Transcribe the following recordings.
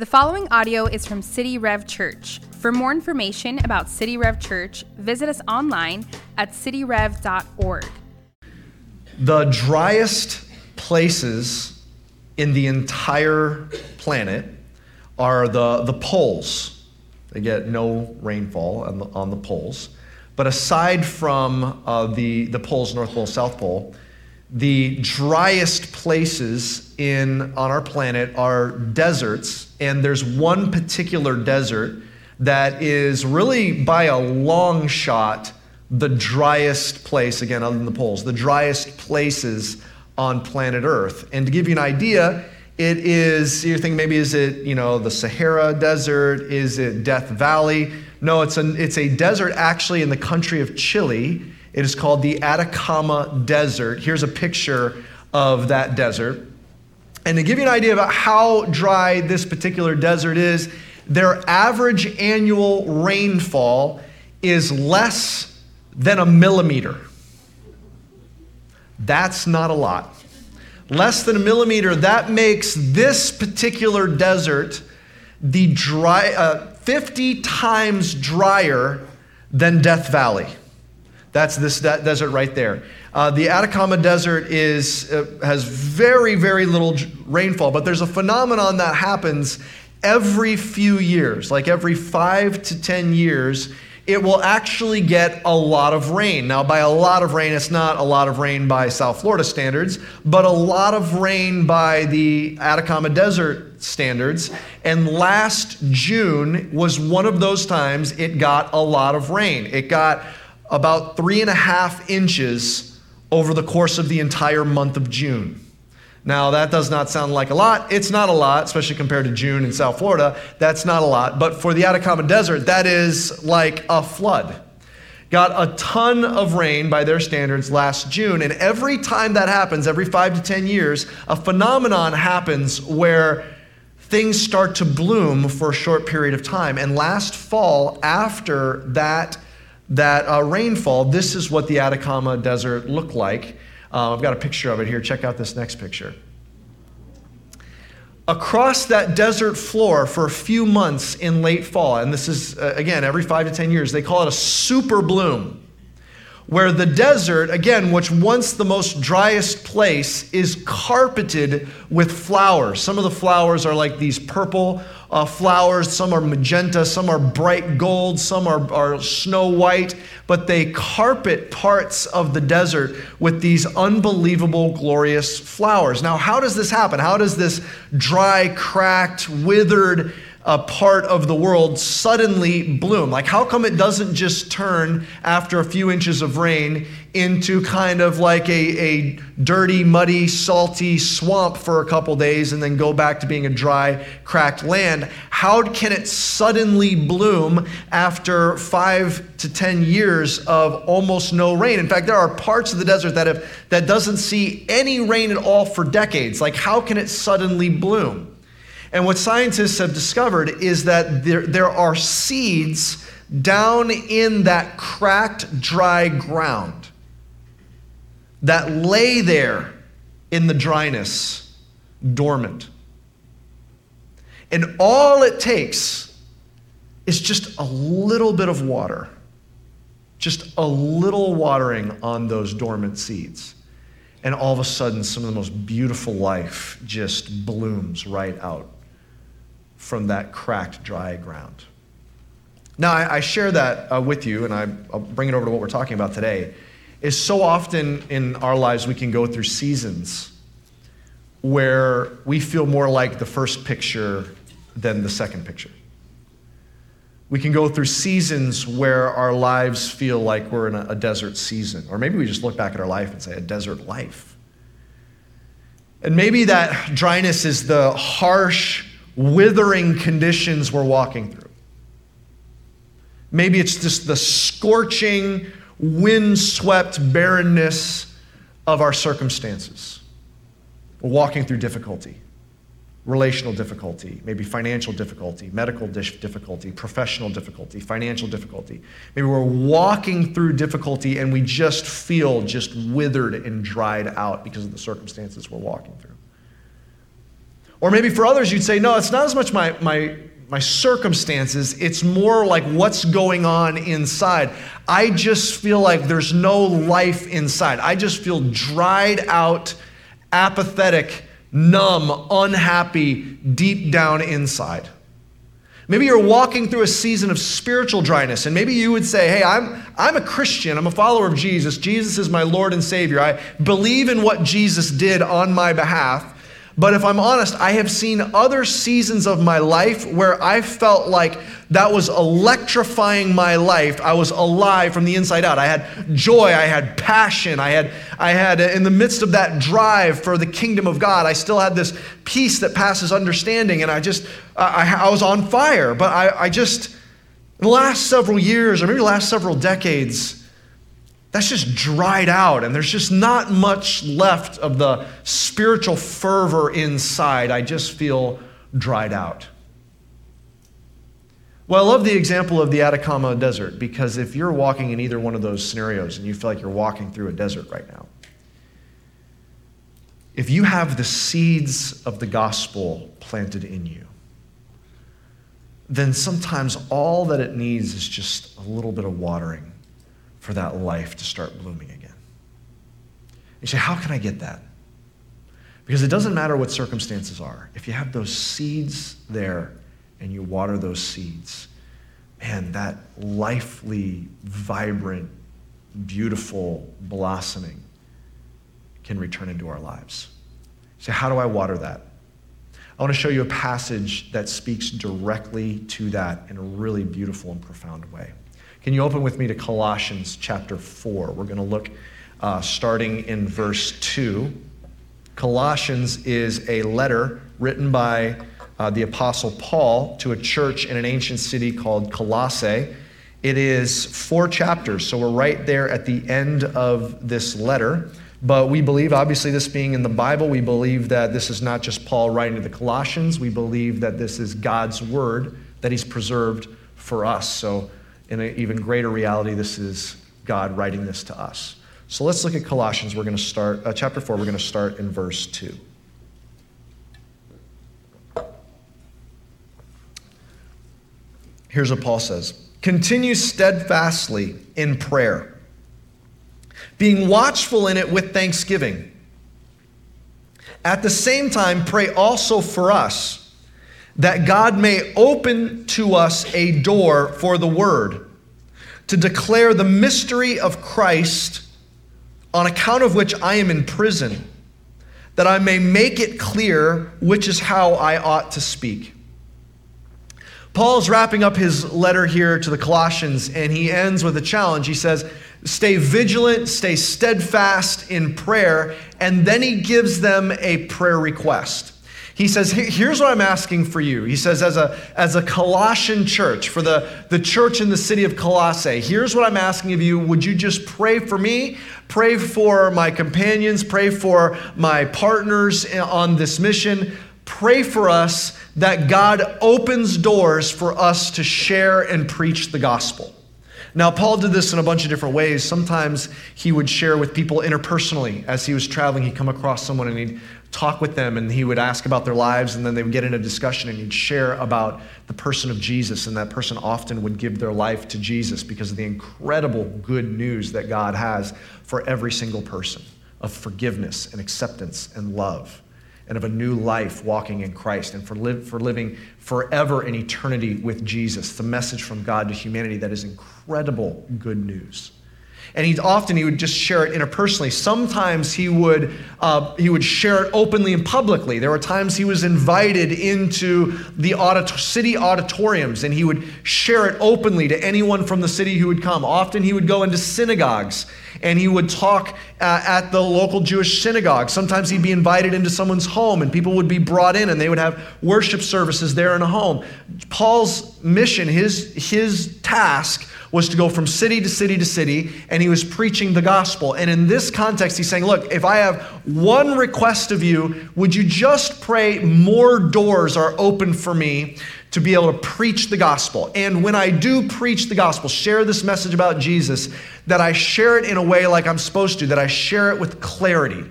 The following audio is from City Rev Church. For more information about City Rev Church, visit us online at cityrev.org. The driest places in the entire planet are the, the poles. They get no rainfall on the, on the poles. But aside from uh, the, the poles, North Pole, South Pole, the driest places in, on our planet are deserts, and there's one particular desert that is really by a long shot the driest place, again, other than the poles, the driest places on planet Earth. And to give you an idea, it is, you're thinking maybe is it, you know, the Sahara Desert? Is it Death Valley? No, it's a, it's a desert actually in the country of Chile it is called the Atacama Desert. Here's a picture of that desert. And to give you an idea about how dry this particular desert is, their average annual rainfall is less than a millimeter. That's not a lot. Less than a millimeter, that makes this particular desert the dry, uh, 50 times drier than Death Valley. That's this desert right there. Uh, the Atacama Desert is, uh, has very, very little rainfall, but there's a phenomenon that happens every few years, like every five to 10 years. It will actually get a lot of rain. Now, by a lot of rain, it's not a lot of rain by South Florida standards, but a lot of rain by the Atacama Desert standards. And last June was one of those times it got a lot of rain. It got about three and a half inches over the course of the entire month of June. Now, that does not sound like a lot. It's not a lot, especially compared to June in South Florida. That's not a lot. But for the Atacama Desert, that is like a flood. Got a ton of rain by their standards last June. And every time that happens, every five to 10 years, a phenomenon happens where things start to bloom for a short period of time. And last fall, after that that uh, rainfall, this is what the Atacama Desert looked like. Uh, I've got a picture of it here. Check out this next picture. Across that desert floor for a few months in late fall, and this is, uh, again, every five to 10 years, they call it a super bloom, where the desert, again, which once the most driest place, is carpeted with flowers. Some of the flowers are like these purple uh, flowers. Some are magenta, some are bright gold, some are, are snow white, but they carpet parts of the desert with these unbelievable, glorious flowers. Now, how does this happen? How does this dry, cracked, withered, a part of the world suddenly bloom? Like, how come it doesn't just turn after a few inches of rain into kind of like a, a dirty, muddy, salty swamp for a couple days and then go back to being a dry, cracked land? How can it suddenly bloom after five to 10 years of almost no rain? In fact, there are parts of the desert that, have, that doesn't see any rain at all for decades. Like, how can it suddenly bloom? And what scientists have discovered is that there, there are seeds down in that cracked, dry ground that lay there in the dryness, dormant. And all it takes is just a little bit of water, just a little watering on those dormant seeds. And all of a sudden, some of the most beautiful life just blooms right out from that cracked, dry ground. Now, I, I share that uh, with you, and I, I'll bring it over to what we're talking about today. Is so often in our lives we can go through seasons where we feel more like the first picture than the second picture. We can go through seasons where our lives feel like we're in a, a desert season, or maybe we just look back at our life and say, a desert life. And maybe that dryness is the harsh, withering conditions we're walking through. Maybe it's just the scorching, wind-swept barrenness of our circumstances. We're walking through difficulty, relational difficulty, maybe financial difficulty, medical difficulty, professional difficulty, financial difficulty. Maybe we're walking through difficulty and we just feel just withered and dried out because of the circumstances we're walking through. Or maybe for others, you'd say, no, it's not as much my, my, my circumstances, it's more like what's going on inside. I just feel like there's no life inside. I just feel dried out, apathetic, numb, unhappy, deep down inside. Maybe you're walking through a season of spiritual dryness, and maybe you would say, Hey, I'm, I'm a Christian. I'm a follower of Jesus. Jesus is my Lord and Savior. I believe in what Jesus did on my behalf. But if I'm honest, I have seen other seasons of my life where I felt like that was electrifying my life. I was alive from the inside out. I had joy, I had passion, I had, I had, uh, in the midst of that drive for the kingdom of God, I still had this peace that passes understanding, and I just, I, I was on fire. But I, I just, in the last several years, or maybe the last several decades, that's just dried out, and there's just not much left of the spiritual fervor inside. I just feel dried out. Well, I love the example of the Atacama Desert because if you're walking in either one of those scenarios and you feel like you're walking through a desert right now, if you have the seeds of the gospel planted in you, then sometimes all that it needs is just a little bit of watering for that life to start blooming again. You say, How can I get that? Because it doesn't matter what circumstances are. If you have those seeds there and you water those seeds, man, that lively, vibrant, beautiful blossoming can return into our lives. So, how do I water that? I want to show you a passage that speaks directly to that in a really beautiful and profound way. Can you open with me to Colossians chapter 4? We're going to look uh, starting in verse 2. Colossians is a letter written by uh, the Apostle Paul to a church in an ancient city called Colossae. It is four chapters, so we're right there at the end of this letter. But we believe, obviously, this being in the Bible, we believe that this is not just Paul writing to the Colossians. We believe that this is God's word that he's preserved for us. So in an even greater reality, this is God writing this to us. So let's look at Colossians. We're going to start, uh, chapter 4, we're going to start in verse 2. Here's what Paul says Continue steadfastly in prayer, being watchful in it with thanksgiving. At the same time, pray also for us that God may open to us a door for the word to declare the mystery of Christ, on account of which I am in prison, that I may make it clear which is how I ought to speak. Paul's wrapping up his letter here to the Colossians, and he ends with a challenge. He says, Stay vigilant, stay steadfast in prayer, and then he gives them a prayer request. He says, Here's what I'm asking for you. He says, As a, as a Colossian church, for the, the church in the city of Colossae, here's what I'm asking of you. Would you just pray for me? Pray for my companions, pray for my partners on this mission. Pray for us that God opens doors for us to share and preach the gospel. Now, Paul did this in a bunch of different ways. Sometimes he would share with people interpersonally as he was traveling. He'd come across someone and he'd talk with them and he would ask about their lives and then they would get in a discussion and he'd share about the person of Jesus. And that person often would give their life to Jesus because of the incredible good news that God has for every single person of forgiveness and acceptance and love and of a new life walking in Christ and for, for living forever in eternity with Jesus. The message from God to humanity that is incredible good news. And he often he would just share it interpersonally. Sometimes he would uh, he would share it openly and publicly. There were times he was invited into the audit- city auditoriums, and he would share it openly to anyone from the city who would come. Often he would go into synagogues and he would talk uh, at the local Jewish synagogue. Sometimes he'd be invited into someone's home, and people would be brought in, and they would have worship services there in a home. Paul's mission, his his task was to go from city to city to city, and he was preaching the gospel. And in this context, he's saying, Look, if I have one request of you, would you just pray more doors are open for me to be able to preach the gospel? And when I do preach the gospel, share this message about Jesus, that I share it in a way like I'm supposed to, that I share it with clarity.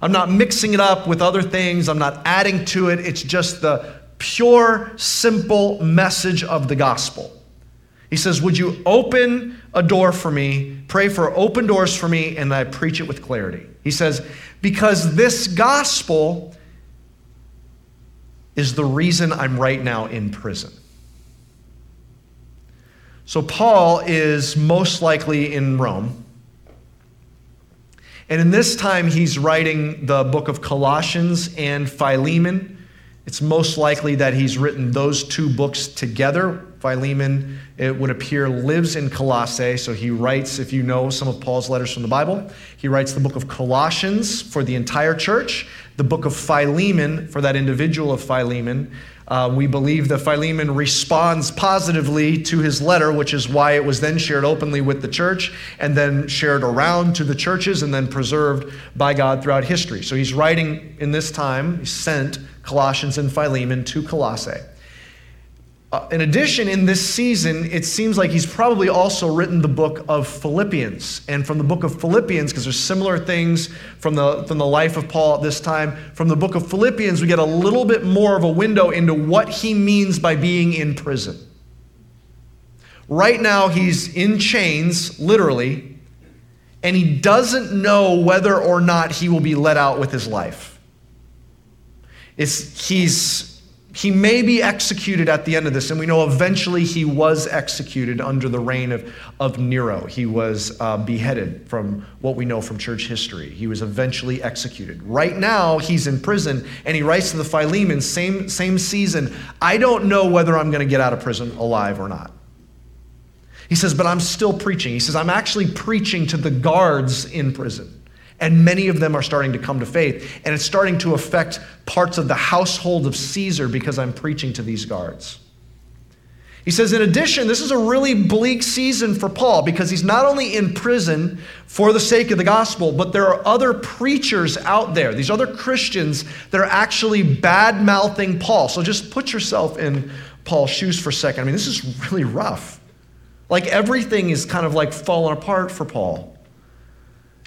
I'm not mixing it up with other things, I'm not adding to it. It's just the pure, simple message of the gospel. He says, Would you open a door for me? Pray for open doors for me, and I preach it with clarity. He says, Because this gospel is the reason I'm right now in prison. So, Paul is most likely in Rome. And in this time, he's writing the book of Colossians and Philemon. It's most likely that he's written those two books together. Philemon, it would appear, lives in Colossae. So he writes, if you know some of Paul's letters from the Bible, he writes the book of Colossians for the entire church, the book of Philemon for that individual of Philemon, uh, we believe that Philemon responds positively to his letter, which is why it was then shared openly with the church and then shared around to the churches and then preserved by God throughout history. So he's writing in this time, he sent Colossians and Philemon to Colossae. Uh, in addition, in this season, it seems like he's probably also written the book of Philippians. And from the book of Philippians, because there's similar things from the, from the life of Paul at this time, from the book of Philippians, we get a little bit more of a window into what he means by being in prison. Right now, he's in chains, literally, and he doesn't know whether or not he will be let out with his life. It's, he's he may be executed at the end of this, and we know eventually he was executed under the reign of, of Nero. He was uh, beheaded from what we know from church history. He was eventually executed. Right now, he's in prison, and he writes to the Philemon, same, same season, I don't know whether I'm going to get out of prison alive or not. He says, but I'm still preaching. He says, I'm actually preaching to the guards in prison. And many of them are starting to come to faith. And it's starting to affect parts of the household of Caesar because I'm preaching to these guards. He says, in addition, this is a really bleak season for Paul because he's not only in prison for the sake of the gospel, but there are other preachers out there, these other Christians that are actually bad mouthing Paul. So just put yourself in Paul's shoes for a second. I mean, this is really rough. Like everything is kind of like falling apart for Paul.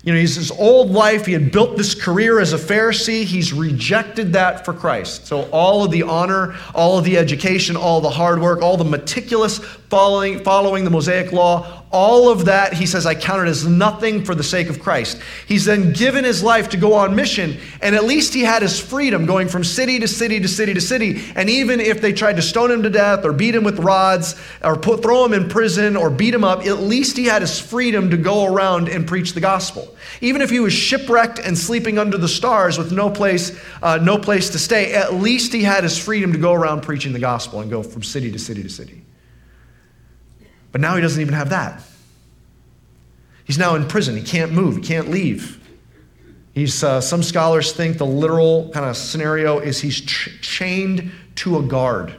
You know, he's his old life. He had built this career as a Pharisee. He's rejected that for Christ. So, all of the honor, all of the education, all the hard work, all the meticulous following, following the Mosaic law, all of that, he says, I count it as nothing for the sake of Christ. He's then given his life to go on mission, and at least he had his freedom going from city to city to city to city. And even if they tried to stone him to death or beat him with rods or put, throw him in prison or beat him up, at least he had his freedom to go around and preach the gospel. Even if he was shipwrecked and sleeping under the stars with no place, uh, no place to stay, at least he had his freedom to go around preaching the gospel and go from city to city to city. But now he doesn't even have that. He's now in prison. He can't move, he can't leave. He's, uh, some scholars think the literal kind of scenario is he's ch- chained to a guard.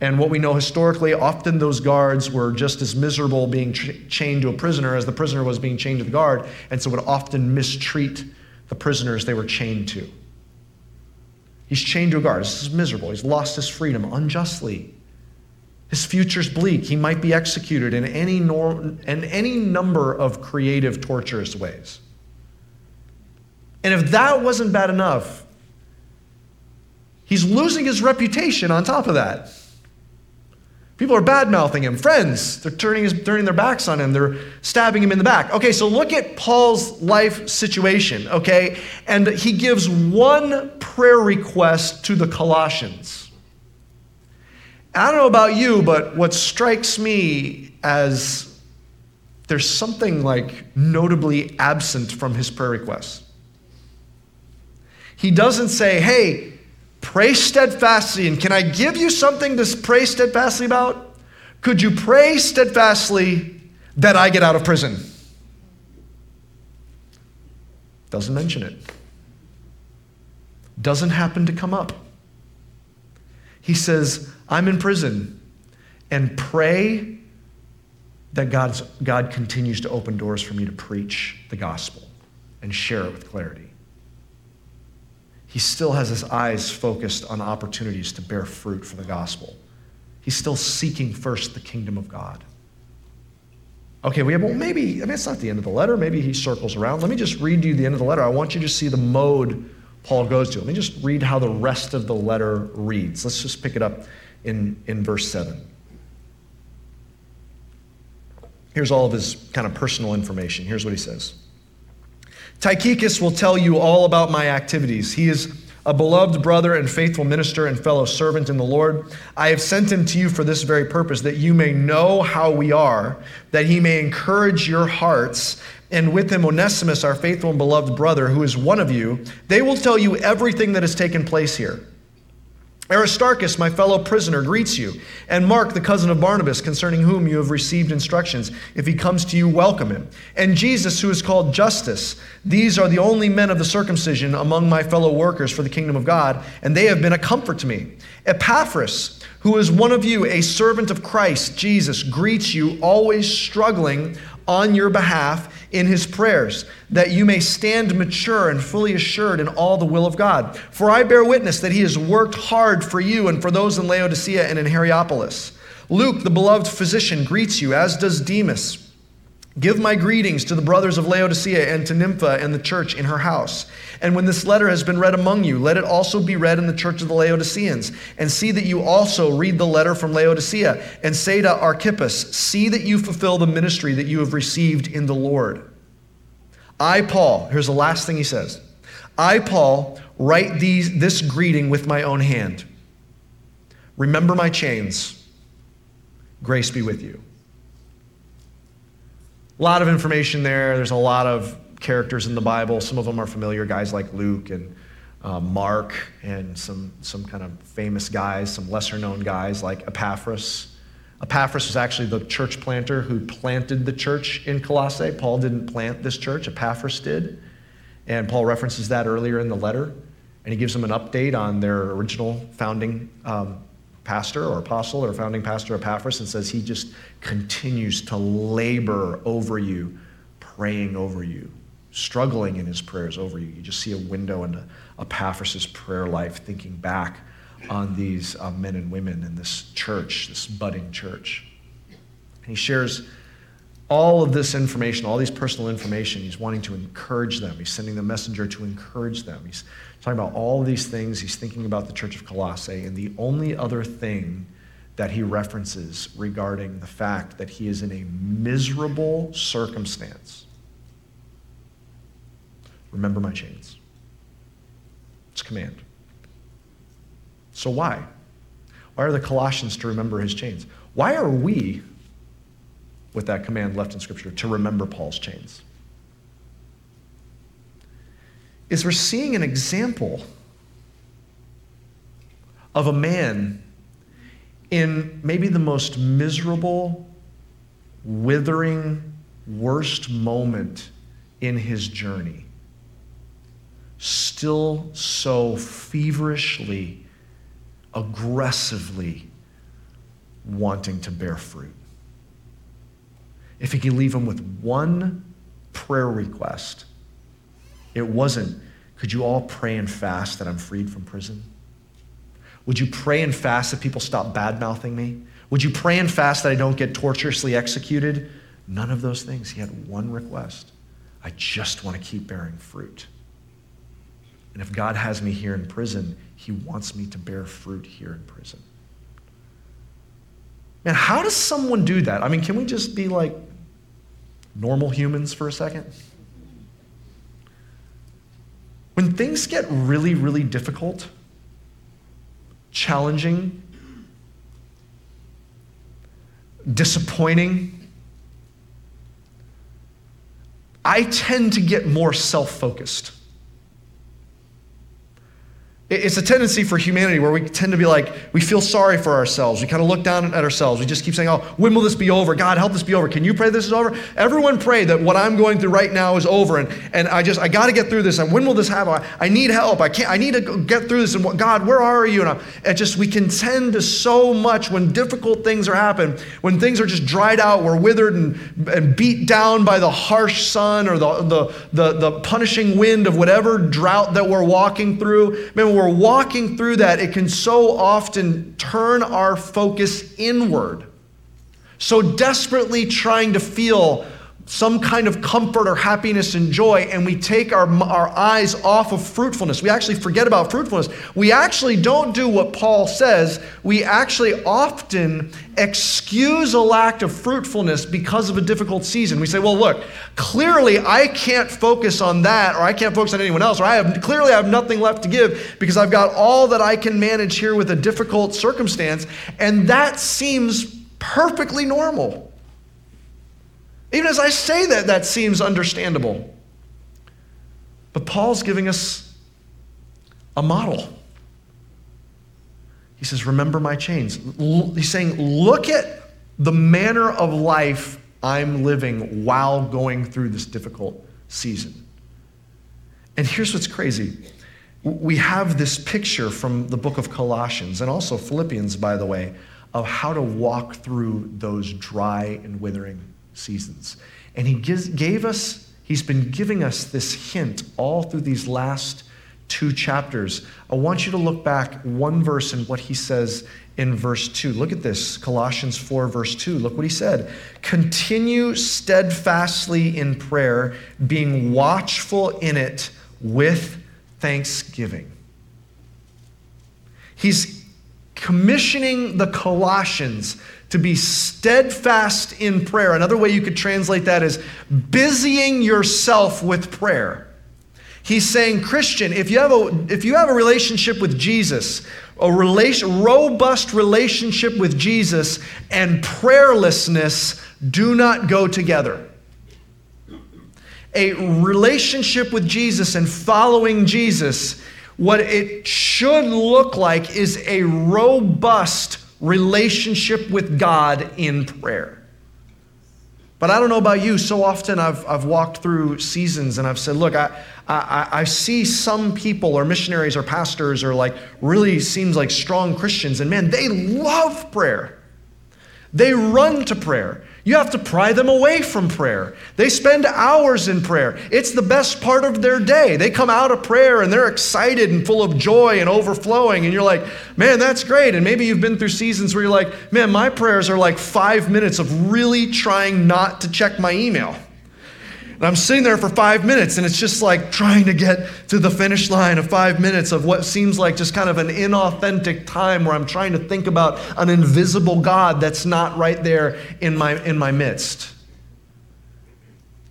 And what we know historically, often those guards were just as miserable being ch- chained to a prisoner as the prisoner was being chained to the guard, and so would often mistreat the prisoners they were chained to. He's chained to a guard. This is miserable. He's lost his freedom unjustly. His future's bleak. He might be executed in any, norm, in any number of creative, torturous ways. And if that wasn't bad enough, he's losing his reputation on top of that. People are bad mouthing him. Friends, they're turning, his, turning their backs on him. They're stabbing him in the back. Okay, so look at Paul's life situation, okay? And he gives one prayer request to the Colossians. I don't know about you, but what strikes me as there's something like notably absent from his prayer requests. He doesn't say, hey, pray steadfastly, and can I give you something to pray steadfastly about? Could you pray steadfastly that I get out of prison? Doesn't mention it. Doesn't happen to come up. He says, I'm in prison and pray that God's, God continues to open doors for me to preach the gospel and share it with clarity. He still has his eyes focused on opportunities to bear fruit for the gospel. He's still seeking first the kingdom of God. Okay, we have, well, maybe, I mean, it's not the end of the letter. Maybe he circles around. Let me just read you the end of the letter. I want you to see the mode Paul goes to. Let me just read how the rest of the letter reads. Let's just pick it up in, in verse 7. Here's all of his kind of personal information. Here's what he says Tychicus will tell you all about my activities. He is a beloved brother and faithful minister and fellow servant in the Lord. I have sent him to you for this very purpose, that you may know how we are, that he may encourage your hearts. And with him, Onesimus, our faithful and beloved brother, who is one of you, they will tell you everything that has taken place here. Aristarchus, my fellow prisoner, greets you, and Mark, the cousin of Barnabas, concerning whom you have received instructions. If he comes to you, welcome him. And Jesus, who is called Justus. These are the only men of the circumcision among my fellow workers for the kingdom of God, and they have been a comfort to me. Epaphras, who is one of you, a servant of Christ Jesus, greets you, always struggling on your behalf in his prayers, that you may stand mature and fully assured in all the will of God. For I bear witness that he has worked hard for you and for those in Laodicea and in Hierapolis. Luke, the beloved physician, greets you, as does Demas. Give my greetings to the brothers of Laodicea and to Nympha and the church in her house. And when this letter has been read among you, let it also be read in the church of the Laodiceans. And see that you also read the letter from Laodicea. And say to Archippus, See that you fulfill the ministry that you have received in the Lord. I, Paul, here's the last thing he says I, Paul, write these, this greeting with my own hand. Remember my chains. Grace be with you. A lot of information there. There's a lot of characters in the Bible. Some of them are familiar, guys like Luke and uh, Mark, and some, some kind of famous guys, some lesser known guys like Epaphras. Epaphras was actually the church planter who planted the church in Colossae. Paul didn't plant this church, Epaphras did. And Paul references that earlier in the letter. And he gives them an update on their original founding um, pastor or apostle or founding pastor of Epaphras and says he just continues to labor over you, praying over you, struggling in his prayers over you. You just see a window into Epaphras' prayer life, thinking back on these uh, men and women in this church, this budding church. And he shares all of this information, all these personal information. He's wanting to encourage them. He's sending the messenger to encourage them. He's talking about all these things. He's thinking about the church of Colossae. And the only other thing that he references regarding the fact that he is in a miserable circumstance. Remember my chains. It's command. So why? Why are the Colossians to remember his chains? Why are we, with that command left in Scripture, to remember Paul's chains? Is we're seeing an example of a man in maybe the most miserable, withering, worst moment in his journey, still so feverishly aggressively wanting to bear fruit. If he could leave him with one prayer request, it wasn't, could you all pray and fast that I'm freed from prison? Would you pray and fast that people stop bad mouthing me? Would you pray and fast that I don't get torturously executed? None of those things. He had one request I just want to keep bearing fruit. And if God has me here in prison, he wants me to bear fruit here in prison. Man, how does someone do that? I mean, can we just be like normal humans for a second? When things get really, really difficult, challenging, disappointing, I tend to get more self focused. It's a tendency for humanity where we tend to be like, we feel sorry for ourselves. We kind of look down at ourselves. We just keep saying, oh, when will this be over? God, help this be over. Can you pray this is over? Everyone pray that what I'm going through right now is over. And, and I just, I got to get through this. And when will this happen? I, I need help. I can't, I need to get through this. And what, God, where are you? And I, it just, we can tend to so much when difficult things are happening, when things are just dried out, we're withered and, and beat down by the harsh sun or the, the, the, the punishing wind of whatever drought that we're walking through. Man, we're walking through that, it can so often turn our focus inward. so desperately trying to feel some kind of comfort or happiness and joy, and we take our, our eyes off of fruitfulness. We actually forget about fruitfulness. We actually don't do what Paul says. We actually often excuse a lack of fruitfulness because of a difficult season. We say, well, look, clearly I can't focus on that, or I can't focus on anyone else, or I have clearly I have nothing left to give because I've got all that I can manage here with a difficult circumstance. And that seems perfectly normal. Even as I say that, that seems understandable. But Paul's giving us a model. He says, Remember my chains. He's saying, Look at the manner of life I'm living while going through this difficult season. And here's what's crazy we have this picture from the book of Colossians and also Philippians, by the way, of how to walk through those dry and withering seasons. And he gave us, he's been giving us this hint all through these last two chapters. I want you to look back one verse and what he says in verse 2. Look at this Colossians 4, verse 2. Look what he said. Continue steadfastly in prayer, being watchful in it with thanksgiving. He's commissioning the Colossians to be steadfast in prayer. Another way you could translate that is busying yourself with prayer. He's saying, Christian, if you have a, if you have a relationship with Jesus, a relation, robust relationship with Jesus, and prayerlessness do not go together. A relationship with Jesus and following Jesus, what it should look like is a robust relationship with God in prayer. But I don't know about you. So often I've, I've walked through seasons and I've said, look, I, I, I see some people or missionaries or pastors or like really seems like strong Christians, and man, they love prayer. They run to prayer. You have to pry them away from prayer. They spend hours in prayer. It's the best part of their day. They come out of prayer and they're excited and full of joy and overflowing. And you're like, man, that's great. And maybe you've been through seasons where you're like, man, my prayers are like five minutes of really trying not to check my email. And I'm sitting there for five minutes, and it's just like trying to get to the finish line of five minutes of what seems like just kind of an inauthentic time where I'm trying to think about an invisible God that's not right there in my, in my midst.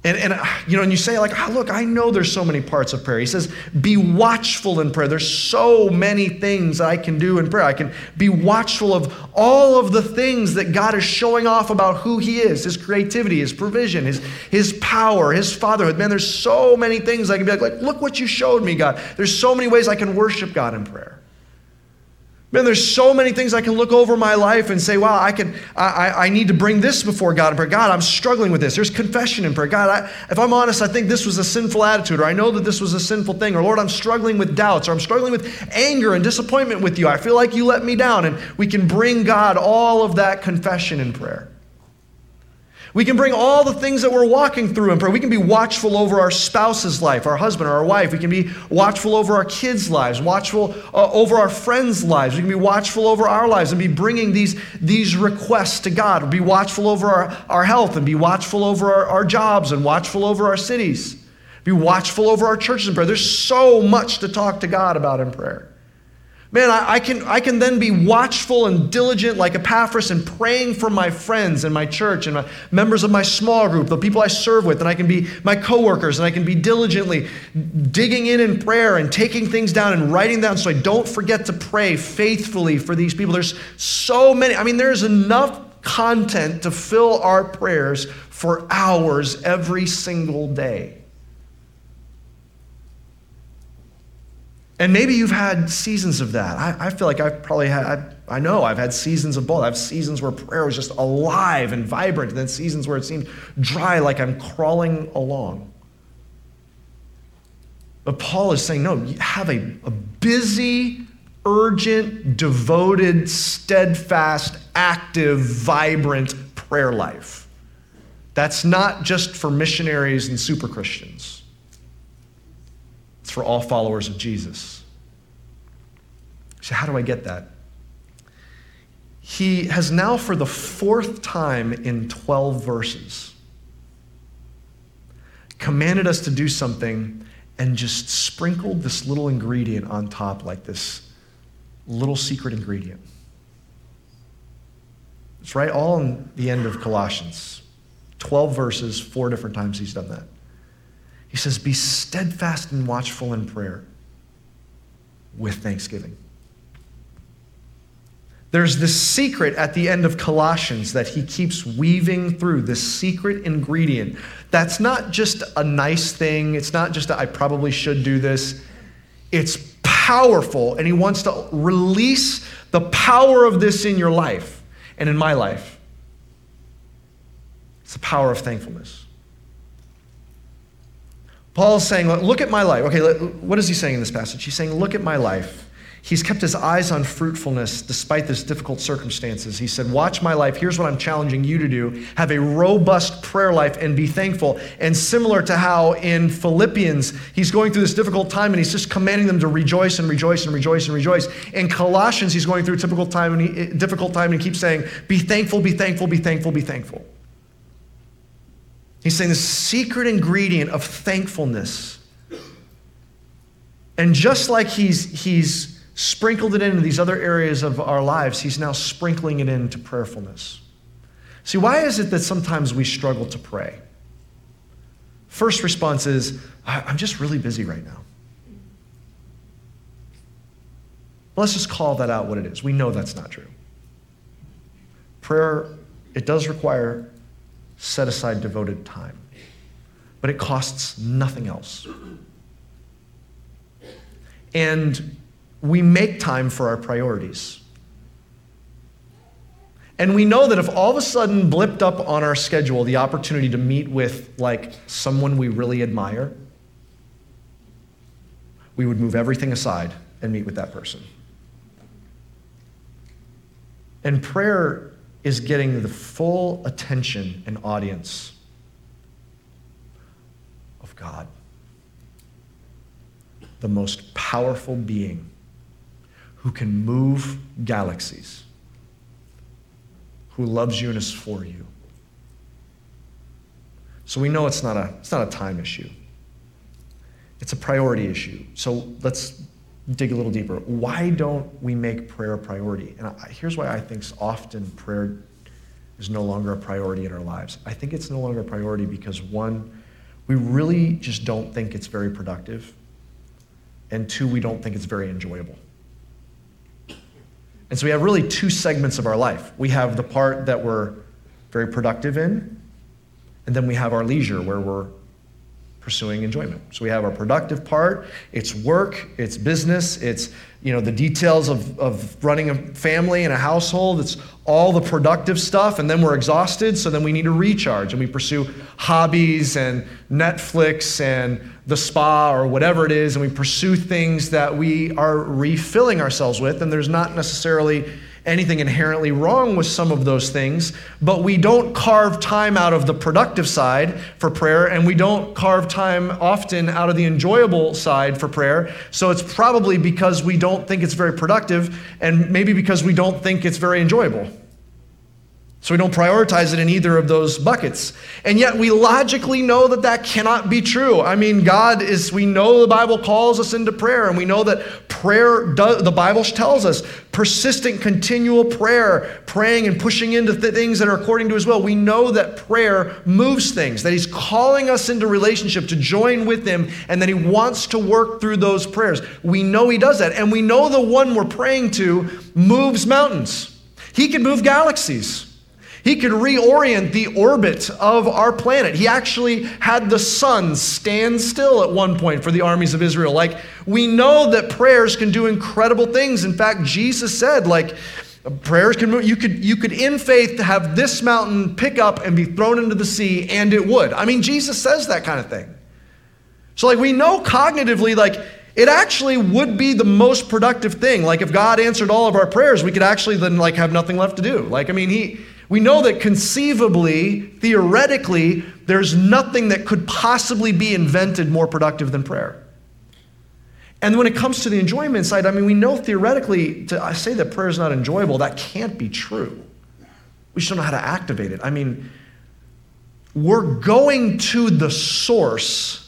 And, and uh, you know, and you say like, oh, look, I know there's so many parts of prayer. He says, be watchful in prayer. There's so many things I can do in prayer. I can be watchful of all of the things that God is showing off about who He is, His creativity, His provision, His, His power, His fatherhood. Man, there's so many things I can be like, like, look what you showed me, God. There's so many ways I can worship God in prayer. Man, there's so many things I can look over my life and say, wow, I can, I, I need to bring this before God in prayer. God, I'm struggling with this. There's confession in prayer. God, I, if I'm honest, I think this was a sinful attitude, or I know that this was a sinful thing, or Lord, I'm struggling with doubts, or I'm struggling with anger and disappointment with you. I feel like you let me down. And we can bring God all of that confession in prayer. We can bring all the things that we're walking through in prayer. We can be watchful over our spouse's life, our husband or our wife. We can be watchful over our kids' lives, watchful uh, over our friends' lives. We can be watchful over our lives and be bringing these, these requests to God. Be watchful over our, our health and be watchful over our, our jobs and watchful over our cities. Be watchful over our churches in prayer. There's so much to talk to God about in prayer. Man, I, I, can, I can then be watchful and diligent like Epaphras and praying for my friends and my church and my members of my small group, the people I serve with, and I can be my coworkers, and I can be diligently digging in in prayer and taking things down and writing down so I don't forget to pray faithfully for these people. There's so many, I mean, there's enough content to fill our prayers for hours every single day. And maybe you've had seasons of that. I, I, feel like I've probably had, I know I've had seasons of both. I have seasons where prayer was just alive and vibrant, and then seasons where it seemed dry, like I'm crawling along. But Paul is saying, no, have a, a busy, urgent, devoted, steadfast, active, vibrant prayer life. That's not just for missionaries and super Christians. It's for all followers of Jesus. So, how do I get that? he has now, for the fourth time in 12 verses, commanded us to do something and just sprinkled this little ingredient on top, like this little secret ingredient. It's right all in the end of Colossians. 12 verses, four different times he's done that. He says, Be steadfast and watchful in prayer with thanksgiving. There's this secret at the end of Colossians that he keeps weaving through, this secret ingredient. That's not just a nice thing. It's not just, a, I probably should do this. It's powerful, and he wants to release the power of this in your life and in my life. It's the power of thankfulness. Paul's saying, Look at my life. Okay, what is he saying in this passage? He's saying, Look at my life. He's kept his eyes on fruitfulness despite this difficult circumstances. He said, Watch my life. Here's what I'm challenging you to do have a robust prayer life and be thankful. And similar to how in Philippians, he's going through this difficult time and he's just commanding them to rejoice and rejoice and rejoice and rejoice. In Colossians, he's going through a typical time and he, difficult time and he keeps saying, Be thankful, be thankful, be thankful, be thankful. He's saying the secret ingredient of thankfulness. And just like he's, he's sprinkled it into these other areas of our lives, He's now sprinkling it into prayerfulness. See, why is it that sometimes we struggle to pray? First response is, I'm just really busy right now. Let's just call that out what it is. We know that's not true. Prayer, it does require set aside devoted time, but it costs nothing else. And we make time for our priorities. And we know that if all of a sudden blipped up on our schedule the opportunity to meet with like someone we really admire, we would move everything aside and meet with that person. And prayer is getting the full attention and audience of God, the most powerful being who can move galaxies, who loves you and is for you. So we know it's not a, it's not a time issue. It's a priority issue. So let's dig a little deeper. Why don't we make prayer a priority? And I, here's why I think often prayer is no longer a priority in our lives. I think it's no longer a priority because, one, we really just don't think it's very productive, and two, we don't think it's very enjoyable. And so we have really two segments of our life. We have the part that we're very productive in, and then we have our leisure where we're pursuing enjoyment. So we have our productive part, it's work, it's business, it's you know the details of, of running a family and a household, it's all the productive stuff, and then we're exhausted, so then we need to recharge and we pursue hobbies and Netflix and the spa or whatever it is, and we pursue things that we are refilling ourselves with, and there's not necessarily anything inherently wrong with some of those things, but we don't carve time out of the productive side for prayer, and we don't carve time often out of the enjoyable side for prayer. So it's probably because we don't think it's very productive, and maybe because we don't think it's very enjoyable. So we don't prioritize it in either of those buckets. And yet we logically know that that cannot be true. I mean, God is, we know the Bible calls us into prayer, and we know that prayer, does, the Bible tells us, persistent, continual prayer, praying and pushing into th- things that are according to His will. We know that prayer moves things, that He's calling us into relationship to join with Him, and that He wants to work through those prayers. We know He does that, and we know the one we're praying to moves mountains. He can move galaxies. He could reorient the orbit of our planet. He actually had the sun stand still at one point for the armies of Israel. Like, we know that prayers can do incredible things. In fact, Jesus said, like, prayers can move. You could, you could, in faith, have this mountain pick up and be thrown into the sea, and it would. I mean, Jesus says that kind of thing. So, like, we know cognitively, like, it actually would be the most productive thing. Like, if God answered all of our prayers, we could actually then, like, have nothing left to do. Like, I mean, He we know that conceivably, theoretically, there's nothing that could possibly be invented more productive than prayer. And when it comes to the enjoyment side, I mean, we know theoretically, to say that prayer is not enjoyable, that can't be true. We just don't know how to activate it. I mean, we're going to the source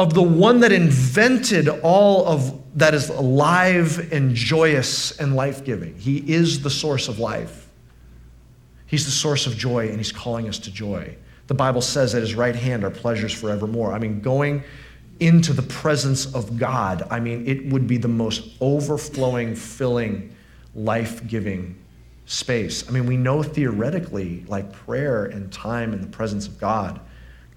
of the one that invented all of that is alive and joyous and life giving. He is the source of life. He's the source of joy, and He's calling us to joy. The Bible says at His right hand are pleasures forevermore. I mean, going into the presence of God, I mean, it would be the most overflowing, filling, life giving space. I mean, we know theoretically, like prayer and time in the presence of God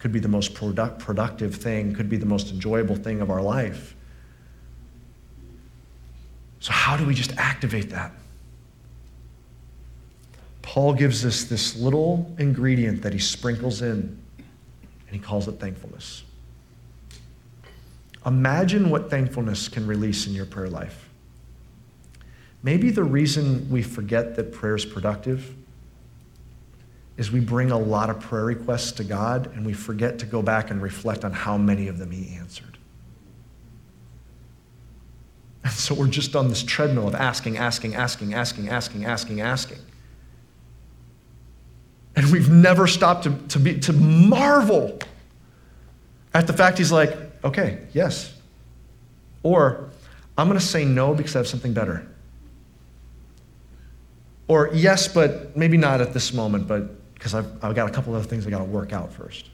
could be the most product, productive thing, could be the most enjoyable thing of our life. So, how do we just activate that? Paul gives us this little ingredient that he sprinkles in, and he calls it thankfulness. Imagine what thankfulness can release in your prayer life. Maybe the reason we forget that prayer is productive is we bring a lot of prayer requests to God and we forget to go back and reflect on how many of them He answered. And so we're just on this treadmill of asking, asking, asking, asking, asking, asking, asking. And we've never stopped to, to, be, to marvel at the fact He's like, okay, yes. Or, I'm going to say no because I have something better. Or, yes, but maybe not at this moment, but because I've, I've got a couple other things I got to work out first.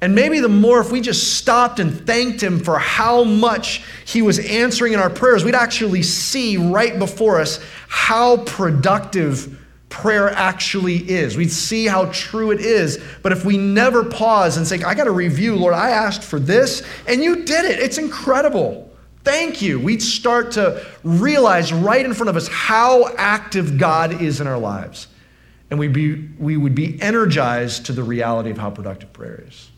And maybe the more, if we just stopped and thanked Him for how much He was answering in our prayers, we'd actually see right before us how productive prayer actually is. We'd see how true it is. But if we never pause and say, I got to review, Lord, I asked for this, and you did it. It's incredible. Thank you. We'd start to realize right in front of us how active God is in our lives. And we'd be, we would be energized to the reality of how productive prayer is.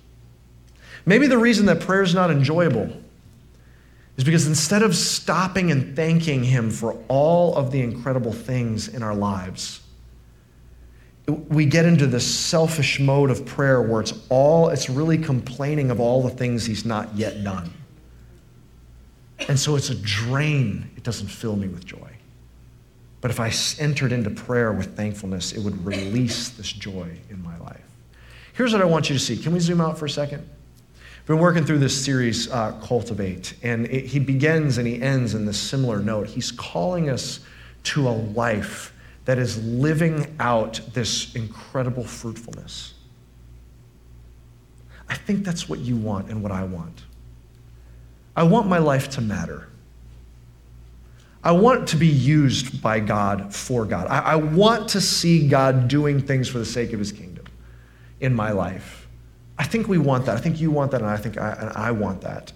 Maybe the reason that prayer is not enjoyable is because instead of stopping and thanking Him for all of the incredible things in our lives, we get into this selfish mode of prayer where it's all, it's really complaining of all the things He's not yet done. And so it's a drain. It doesn't fill me with joy. But if I entered into prayer with thankfulness, it would release this joy in my life. Here's what I want you to see. Can we zoom out for a second? We've been working through this series, uh, Cultivate, and it, he begins and he ends in this similar note. He's calling us to a life that is living out this incredible fruitfulness. I think that's what you want and what I want. I want my life to matter. I want to be used by God for God. I, I, want to see God doing things for the sake of his kingdom in my life. I think we want that. I think you want that, and I think I, and I want that.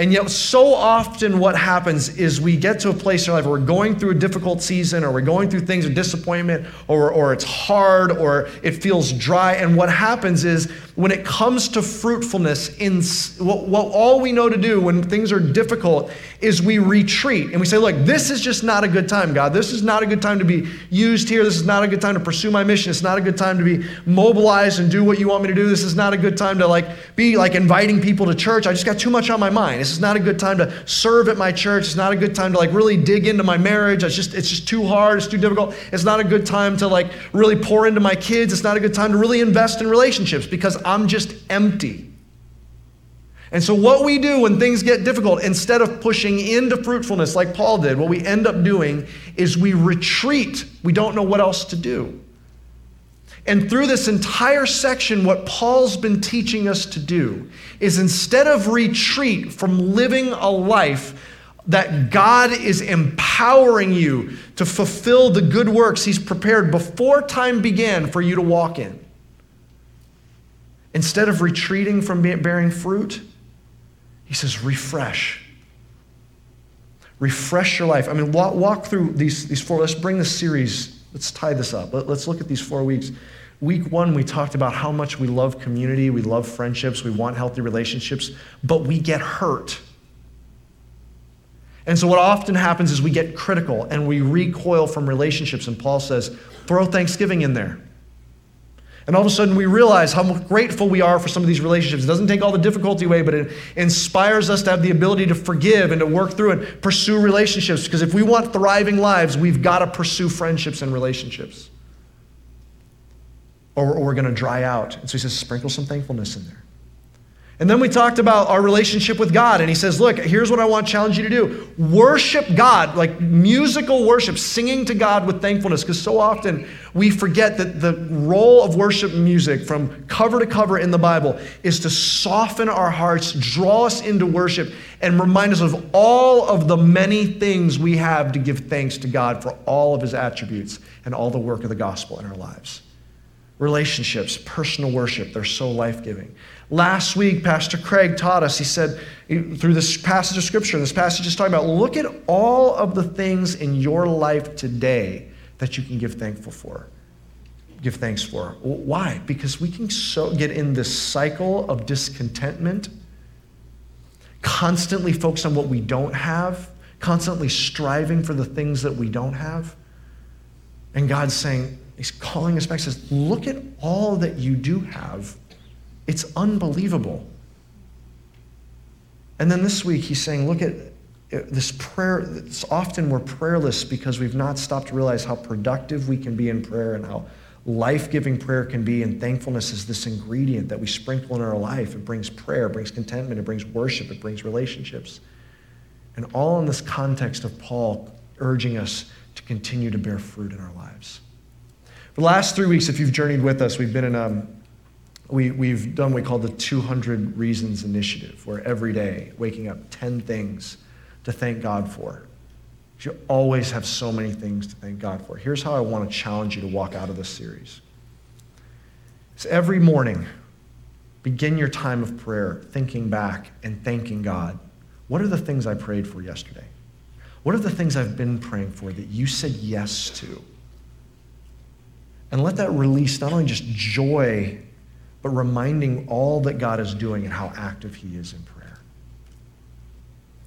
And yet, so often, what happens is we get to a place in our life where we're going through a difficult season, or we're going through things of disappointment, or, or it's hard, or it feels dry. And what happens is when it comes to fruitfulness, in what, what all we know to do when things are difficult is we retreat and we say, Look, this is just not a good time, God. This is not a good time to be used here. This is not a good time to pursue my mission. It's not a good time to be mobilized and do what you want me to do. This is not a good time to like be like inviting people to church. I just got too much on my mind. Is not a good time to serve at my church. It's not a good time to like really dig into my marriage. It's just it's just too hard. It's too difficult. It's not a good time to like really pour into my kids. It's not a good time to really invest in relationships because I'm just empty. And so, what we do when things get difficult, instead of pushing into fruitfulness like Paul did, what we end up doing is we retreat. We don't know what else to do. And through this entire section, what Paul's been teaching us to do is instead of retreat from living a life that God is empowering you to fulfill the good works He's prepared before time began for you to walk in. Instead of retreating from bearing fruit, he says, refresh. Refresh your life. I mean, walk, through these, these four. Let's bring this series, let's tie this up. Let, let's look at these four weeks. Week one, we talked about how much we love community, we love friendships, we want healthy relationships, but we get hurt. And so, what often happens is we get critical and we recoil from relationships. And Paul says, throw Thanksgiving in there. And all of a sudden, we realize how grateful we are for some of these relationships. It doesn't take all the difficulty away, but it inspires us to have the ability to forgive and to work through and pursue relationships. Because if we want thriving lives, we've got to pursue friendships and relationships. Or, or we're going to dry out. And so he says, sprinkle some thankfulness in there. And then we talked about our relationship with God. And he says, Look, here's what I want to challenge you to do worship God, like musical worship, singing to God with thankfulness. Because so often we forget that the role of worship music from cover to cover in the Bible is to soften our hearts, draw us into worship, and remind us of all of the many things we have to give thanks to God for all of his attributes and all the work of the gospel in our lives. Relationships, personal worship, they're so life giving. Last week, Pastor Craig taught us, he said, through this passage of scripture, this passage is talking about look at all of the things in your life today that you can give thankful for. Give thanks for. Why? Because we can so get in this cycle of discontentment, constantly focus on what we don't have, constantly striving for the things that we don't have. And God's saying, He's calling us back, says, look at all that you do have it's unbelievable. And then this week, he's saying, look at this prayer. It's often we're prayerless because we've not stopped to realize how productive we can be in prayer and how life giving prayer can be. And thankfulness is this ingredient that we sprinkle in our life. It brings prayer, it brings contentment, it brings worship, it brings relationships. And all in this context of Paul urging us to continue to bear fruit in our lives. For the last three weeks, if you've journeyed with us, we've been in a um, we, we've done what we call the 200 Reasons Initiative, where every day, waking up 10 things to thank God for. You always have so many things to thank God for. Here's how I want to challenge you to walk out of this series. So every morning, begin your time of prayer thinking back and thanking God. What are the things I prayed for yesterday? What are the things I've been praying for that you said yes to? And let that release not only just joy but reminding all that God is doing and how active He is in prayer.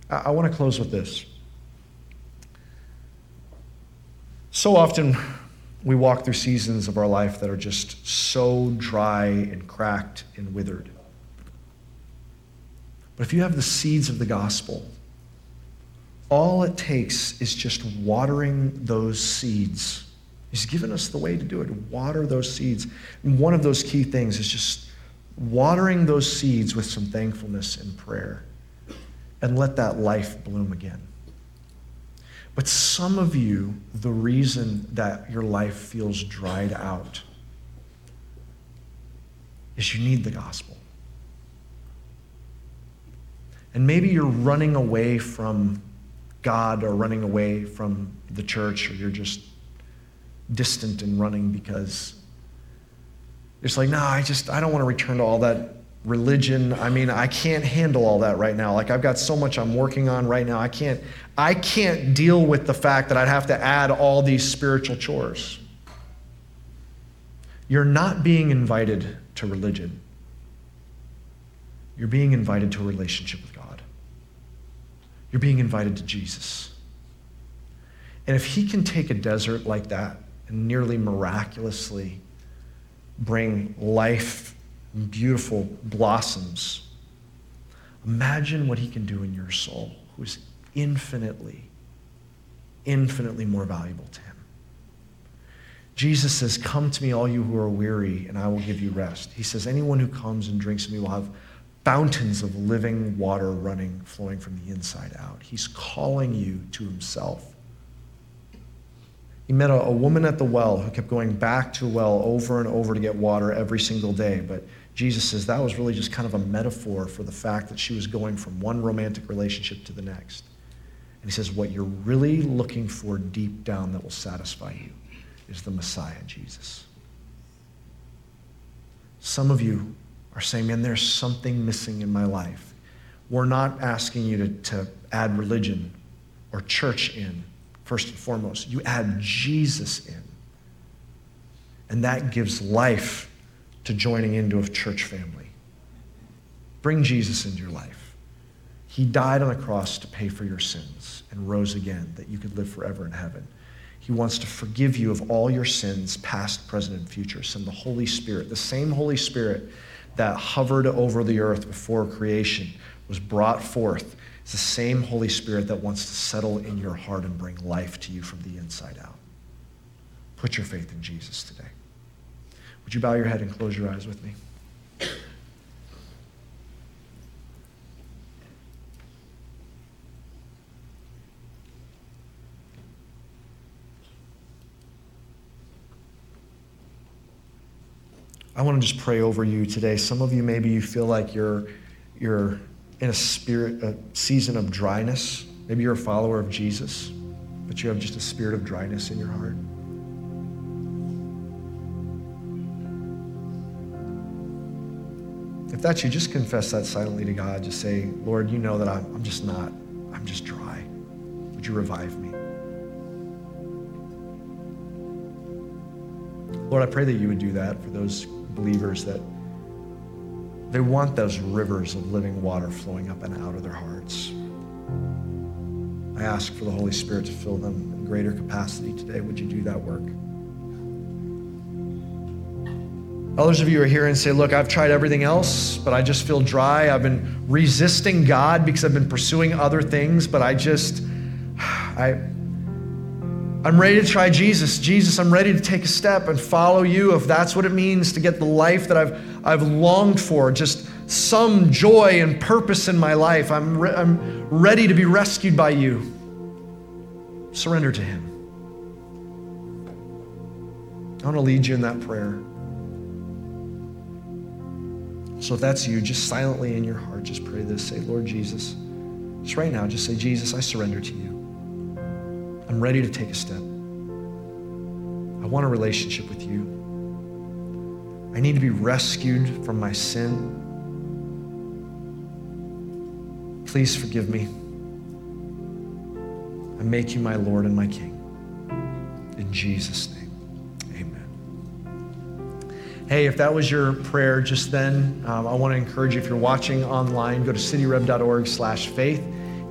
I, I want to close with this. So often, we walk through seasons of our life that are just so dry and cracked and withered. But if you have the seeds of the gospel, all it takes is just watering those seeds He's given us the way to do it, water those seeds. And one of those key things is just watering those seeds with some thankfulness and prayer and let that life bloom again. But some of you, the reason that your life feels dried out is you need the gospel. And maybe you're running away from God or running away from the church, or you're just distant and running because it's like, no, I just, I don't want to return to all that religion. I mean, I can't handle all that right now. Like I've got so much I'm working on right now. I can't, I can't deal with the fact that I'd have to add all these spiritual chores. You're not being invited to religion. You're being invited to a relationship with God. You're being invited to Jesus. And if he can take a desert like that nearly miraculously bring life, and beautiful blossoms. Imagine what he can do in your soul, who is infinitely, infinitely more valuable to him. Jesus says, Come to me, all you who are weary, and I will give you rest. He says, Anyone who comes and drinks of me will have fountains of living water running, flowing from the inside out. He's calling you to himself. He met a, a, woman at the well who kept going back to a well over and over to get water every single day. But Jesus says that was really just kind of a metaphor for the fact that she was going from one romantic relationship to the next. And he says, What you're really looking for deep down that will satisfy you is the Messiah, Jesus. Some of you are saying, Man, there's something missing in my life. We're not asking you to, to add religion or church in first and foremost. You add Jesus in. And that gives life to joining into a church family. Bring Jesus into your life. He died on the cross to pay for your sins and rose again that you could live forever in heaven. He wants to forgive you of all your sins, past, present, and future. Send the Holy Spirit, the same Holy Spirit that hovered over the earth before creation, was brought forth. It's the same Holy Spirit that wants to settle in your heart and bring life to you from the inside out. Put your faith in Jesus today. Would you bow your head and close your eyes with me? I want to just pray over you today. Some of you, maybe you feel like you're, you're in a spirit, a season of dryness. Maybe you're a follower of Jesus, but you have just a spirit of dryness in your heart. If that's you, just confess that silently to God. Just say, Lord, you know that I'm, I'm just not, I'm just dry. Would you revive me? Lord, I pray that you would do that for those believers that they want those rivers of living water flowing up and out of their hearts. I ask for the Holy Spirit to fill them in greater capacity today. Would you do that work? Others of you are here and say, Look, I've tried everything else, but I just feel dry. I've been resisting God because I've been pursuing other things, but I just, I, I'm ready to try Jesus. Jesus, I'm ready to take a step and follow you if that's what it means to get the life that I've, I've longed for, just some joy and purpose in my life. I'm, re- I'm ready to be rescued by you. Surrender to Him. I want to lead you in that prayer. So if that's you, just silently in your heart, just pray this. Say, Lord Jesus, just right now, just say, Jesus, I surrender to you. I'm ready to take a step. I want a relationship with you. I need to be rescued from my sin. Please forgive me. I make you my Lord and my King. In Jesus' name, amen. Hey, if that was your prayer just then, um, I want to encourage you, if you're watching online, go to cityrev.org slash faith.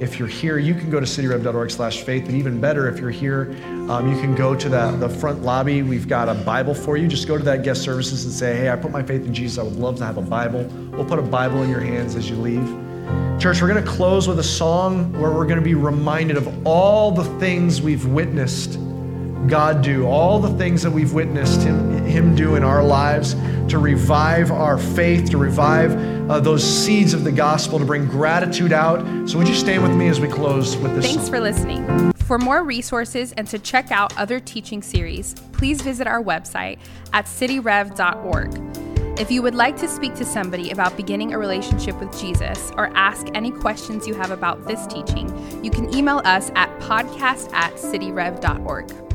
If you're here, you can go to cityrev.org slash faith. And even better, if you're here, um, you can go to the, the front lobby. We've got a Bible for you. Just go to that guest services and say, hey, I put my faith in Jesus. I would love to have a Bible. We'll put a Bible in your hands as you leave. Church, we're going to close with a song where we're going to be reminded of all the things we've witnessed God do, all the things that we've witnessed Him, him do in our lives to revive our faith, to revive uh, those seeds of the gospel, to bring gratitude out. So, would you stand with me as we close with this? Thanks song? for listening. For more resources and to check out other teaching series, please visit our website at cityrev.org. If you would like to speak to somebody about beginning a relationship with Jesus or ask any questions you have about this teaching, you can email us at podcast at cityrev.org.